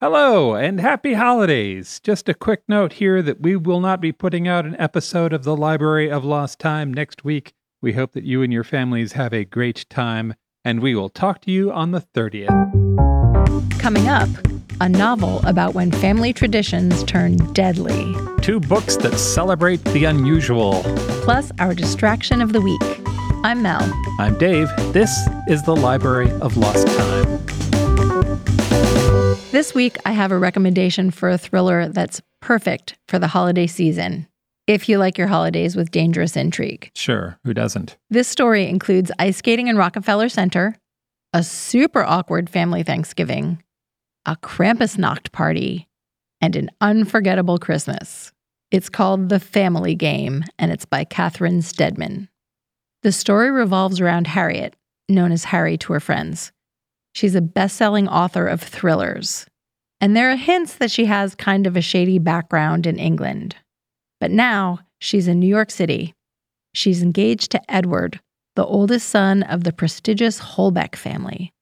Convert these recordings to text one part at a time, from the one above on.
Hello and happy holidays. Just a quick note here that we will not be putting out an episode of the Library of Lost Time next week. We hope that you and your families have a great time, and we will talk to you on the 30th. Coming up, a novel about when family traditions turn deadly, Two books that celebrate the unusual. plus our distraction of the week. I'm Mel. I'm Dave. This is the Library of Lost Time. This week, I have a recommendation for a thriller that's perfect for the holiday season, if you like your holidays with dangerous intrigue. Sure, who doesn't? This story includes ice skating in Rockefeller Center, a super awkward family Thanksgiving, a Krampusnacht party, and an unforgettable Christmas. It's called The Family Game, and it's by Catherine Steadman. The story revolves around Harriet, known as Harry to her friends. She's a best selling author of thrillers, and there are hints that she has kind of a shady background in England. But now she's in New York City. She's engaged to Edward, the oldest son of the prestigious Holbeck family.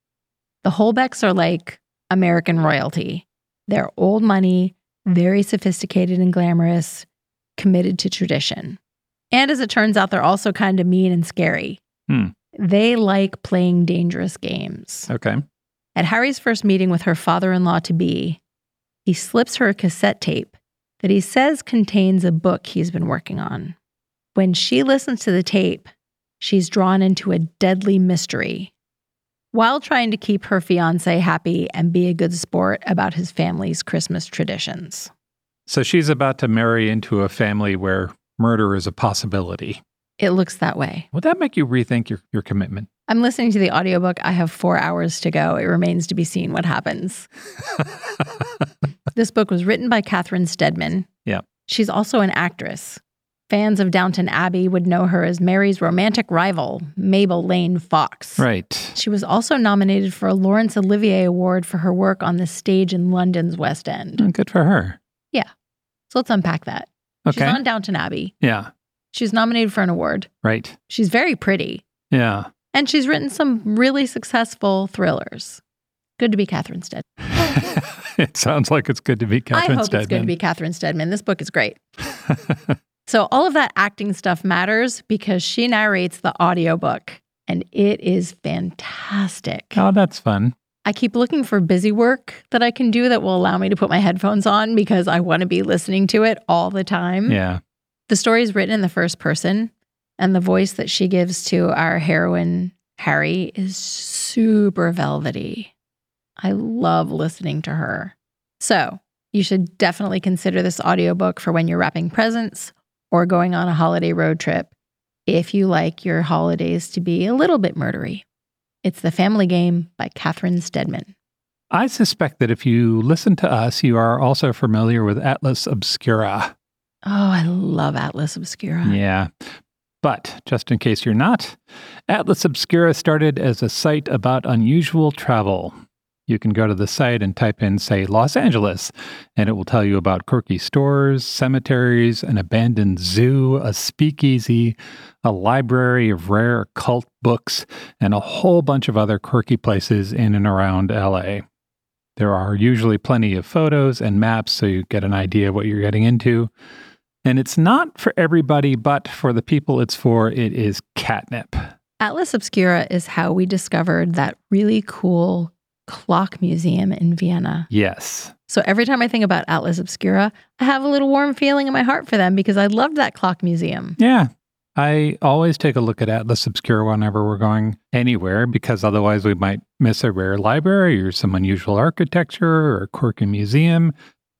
The Holbecks are like American royalty. They're old money, very sophisticated and glamorous, committed to tradition. And as it turns out, they're also kind of mean and scary. Hmm. They like playing dangerous games. Okay. At Harry's first meeting with her father in law to be, he slips her a cassette tape that he says contains a book he's been working on. When she listens to the tape, she's drawn into a deadly mystery while trying to keep her fiance happy and be a good sport about his family's Christmas traditions. So she's about to marry into a family where murder is a possibility. It looks that way. Would that make you rethink your, your commitment? I'm listening to the audiobook. I have four hours to go. It remains to be seen what happens. this book was written by Catherine Steadman. Yeah. She's also an actress. Fans of Downton Abbey would know her as Mary's romantic rival, Mabel Lane Fox. Right. She was also nominated for a Laurence Olivier Award for her work on the stage in London's West End. Oh, Good for her. Yeah. So let's unpack that. She's Okay. on Downton Abbey. Yeah. She's nominated for an award. Right. She's very pretty. Yeah. And she's written some really successful thrillers. Good to be Catherine Steadman. it sounds like it's good to be Catherine Steadman. I hope it's good to be Catherine Steadman. This book is great. so all of that acting stuff matters because she narrates the audiobook and it is fantastic. oh, that's fun. I keep looking for busy work that I can do that will allow me to put my headphones on because I want to be listening to it all the time. Yeah. The story is written in the first person, and the voice that she gives to our heroine, Harry, is super velvety. I love listening to her. So, you should definitely consider this audiobook for when you're wrapping presents or going on a holiday road trip if you like your holidays to be a little bit murdery. It's The Family Game by Catherine Steadman. I suspect that if you listen to us, you are also familiar with Atlas Obscura. Oh, I love Atlas Obscura. Yeah. But just in case you're not, Atlas Obscura started as a site about unusual travel. You can go to the site and type in, say, Los Angeles, and it will tell you about quirky stores, cemeteries, an abandoned zoo, a speakeasy, a library of rare occult books, and a whole bunch of other quirky places in and around LA. There are usually plenty of photos and maps so you get an idea what you're getting into. And it's not for everybody, but for the people it's for, it is catnip. Atlas Obscura is how we discovered that really cool clock museum in Vienna. Yes. So every time I think about Atlas Obscura, I have a little warm feeling in my heart for them because I loved that clock museum. Yeah. I always take a look at Atlas Obscura whenever we're going anywhere because otherwise we might miss a rare library or some unusual architecture or a quirky museum.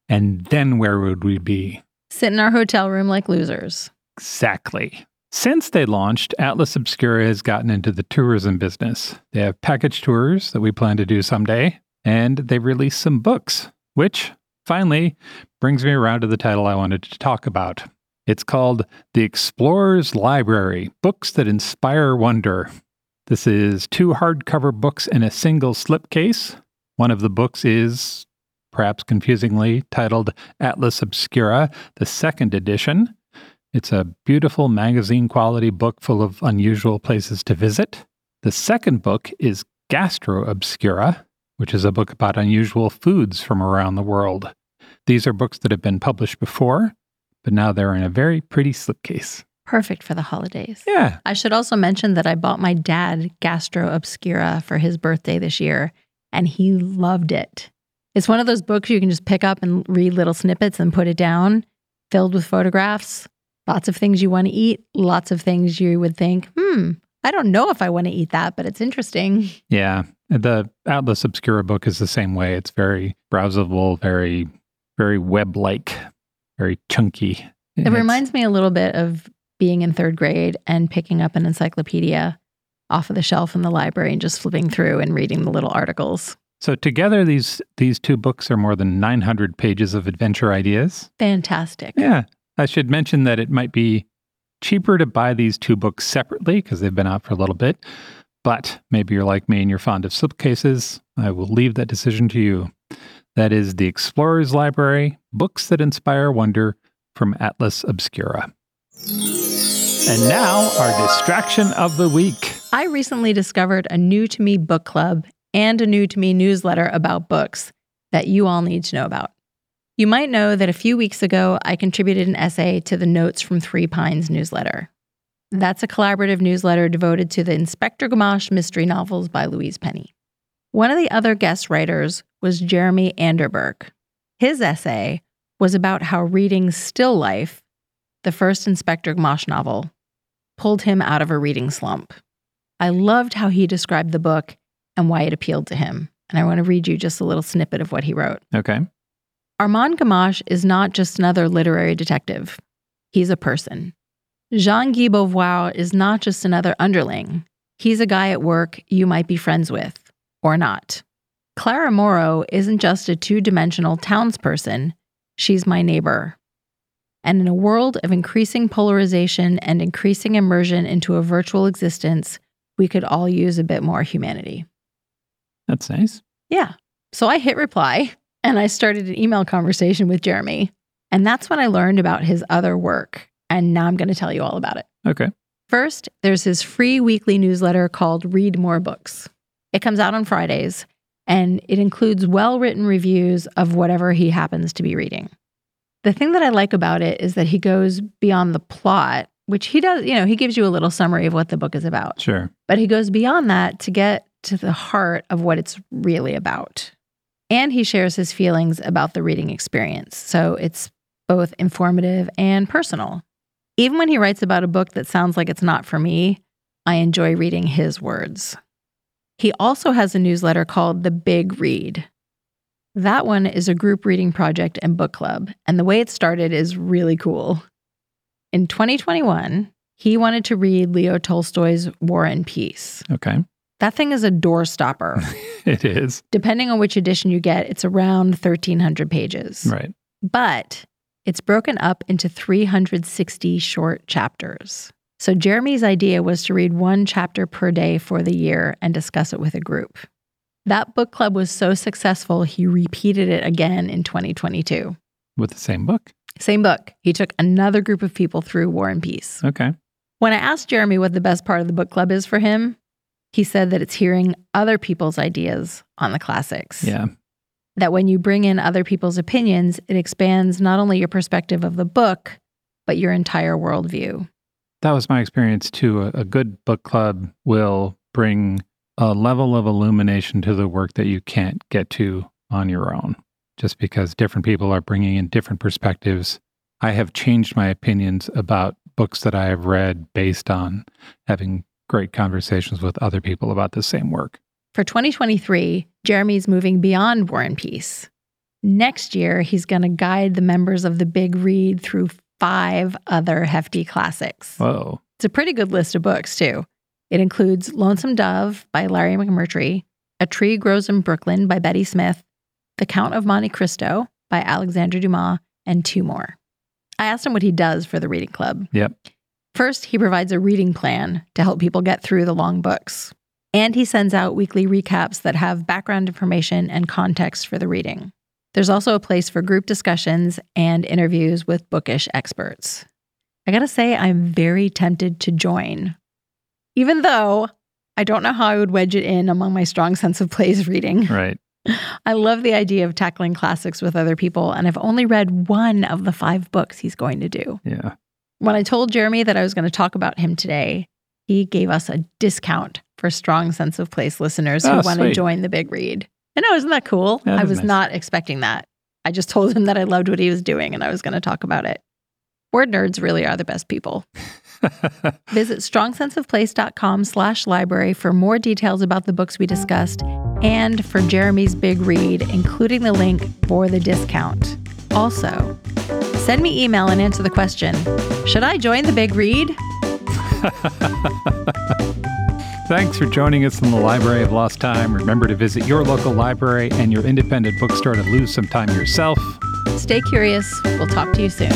And then where would we be? Sit in our hotel room like losers. Exactly. Since they launched, Atlas Obscura has gotten into the tourism business. They have package tours that we plan to do someday, and they've released some books, which finally brings me around to the title I wanted to talk about. It's called The Explorer's Library Books That Inspire Wonder. This is two hardcover books in a single slipcase. One of the books is, perhaps confusingly, titled Atlas Obscura, the second edition. It's a beautiful magazine quality book full of unusual places to visit. The second book is Gastro Obscura. which is a book about unusual foods from around the world. These are books that have been published before, but now they're in a very pretty slipcase. Perfect for the holidays. Yeah. I should also mention that I bought my dad Gastro Obscura for his birthday this year, and he loved it. It's one of those books you can just pick up and read little snippets and put it down, filled with photographs, lots of things you want to eat, lots of things you would think, hmm, I don't know if I want to eat that, but it's interesting. Yeah. The Atlas Obscura book is the same way. It's very browsable, very, very web like, very chunky. It reminds me a little bit of being in third grade and picking up an encyclopedia off of the shelf in the library and just flipping through and reading the little articles. So together these these two books are more than 900 pages of adventure ideas. Fantastic. Yeah. I should mention that it might be cheaper to buy these two books separately because they've been out for a little bit. But maybe you're like me and you're fond of slipcases. I will leave that decision to you. That is The Explorer's Library Books That Inspire Wonder from Atlas Obscura. And now, our distraction of the week. I recently discovered a new to me book club and a new to me newsletter about books that you all need to know about. You might know that a few weeks ago, I contributed an essay to the Notes from Three Pines newsletter. That's a collaborative newsletter devoted to the Inspector Gamache mystery novels by Louise Penny. One of the other guest writers was Jeremy Anderberg. His essay was about how reading Still Life, the first Inspector Gamache novel, pulled him out of a reading slump. I loved how he described the book and why it appealed to him. And I want to read you just a little snippet of what he wrote. Okay. Armand Gamache is not just another literary detective, he's a person. Jean Guy Beauvoir is not just another underling, he's a guy at work you might be friends with, or not. Clara Morrow isn't just a two dimensional townsperson, she's my neighbor. And in a world of increasing polarization and increasing immersion into a virtual existence, we could all use a bit more humanity. That's nice. Yeah. So I hit reply and I started an email conversation with Jeremy. And that's when I learned about his other work. And now I'm going to tell you all about it. Okay. First, there's his free weekly newsletter called Read More Books. It comes out on Fridays and it includes well written reviews of whatever he happens to be reading. The thing that I like about it is that he goes beyond the plot, which he does, you know, he gives you a little summary of what the book is about. Sure. But he goes beyond that to get to the heart of what it's really about. And he shares his feelings about the reading experience. So it's both informative and personal. Even when he writes about a book that sounds like it's not for me, I enjoy reading his words. He also has a newsletter called The Big Read. That one is a group reading project and book club, and the way it started is really cool. In 2021, he wanted to read Leo Tolstoy's War and Peace. Okay. That thing is a door stopper. it is. Depending on which edition you get, it's around 1,300 pages. Right. But it's broken up into 360 short chapters. So Jeremy's idea was to read one chapter per day for the year and discuss it with a group. That book club was so successful, he repeated it again in 2022. With the same book. Same book. He took another group of people through War and Peace. Okay. When I asked Jeremy what the best part of the book club is for him, he said that it's hearing other people's ideas on the classics. Yeah. That when you bring in other people's opinions, it expands not only your perspective of the book, but your entire worldview. That was my experience too. A, a good book club will bring a level of illumination to the work that you can't get to on your own, just because different people are bringing in different perspectives. I have changed my opinions about books that I have read based on having great conversations with other people about the same work. For 2023, Jeremy's moving beyond War and Peace. Next year, he's going to guide the members of the Big Read through five other hefty classics. Whoa. It's a pretty good list of books, too. It includes Lonesome Dove by Larry McMurtry, A Tree Grows in Brooklyn by Betty Smith, The Count of Monte Cristo by Alexandre Dumas, and two more. I asked him what he does for the reading club. Yep. First, he provides a reading plan to help people get through the long books. And he sends out weekly recaps that have background information and context for the reading. There's also a place for group discussions and interviews with bookish experts. I gotta say, I'm very tempted to join, even though I don't know how I would wedge it in among my strong sense of place reading. Right. I love the idea of tackling classics with other people, and I've only read one of the five books he's going to do. Yeah. When I told Jeremy that I was going to talk about him today, he gave us a discount for Strong Sense of Place listeners who ah, Oh, want to join the big read. I know, isn't that cool? That I was nice. not expecting that. I just told him that I loved what he was doing and I was going to talk about it. Word nerds really are the best people. Visit strongsenseofplace.com slash library for more details about the books we discussed and for Jeremy's big read, including the link for the discount. Also, send me email and answer the question Should I join the big read? Thanks for joining us in the Library of Lost Time. Remember to visit your local library and your independent bookstore to lose some time yourself. Stay curious. We'll talk to you soon.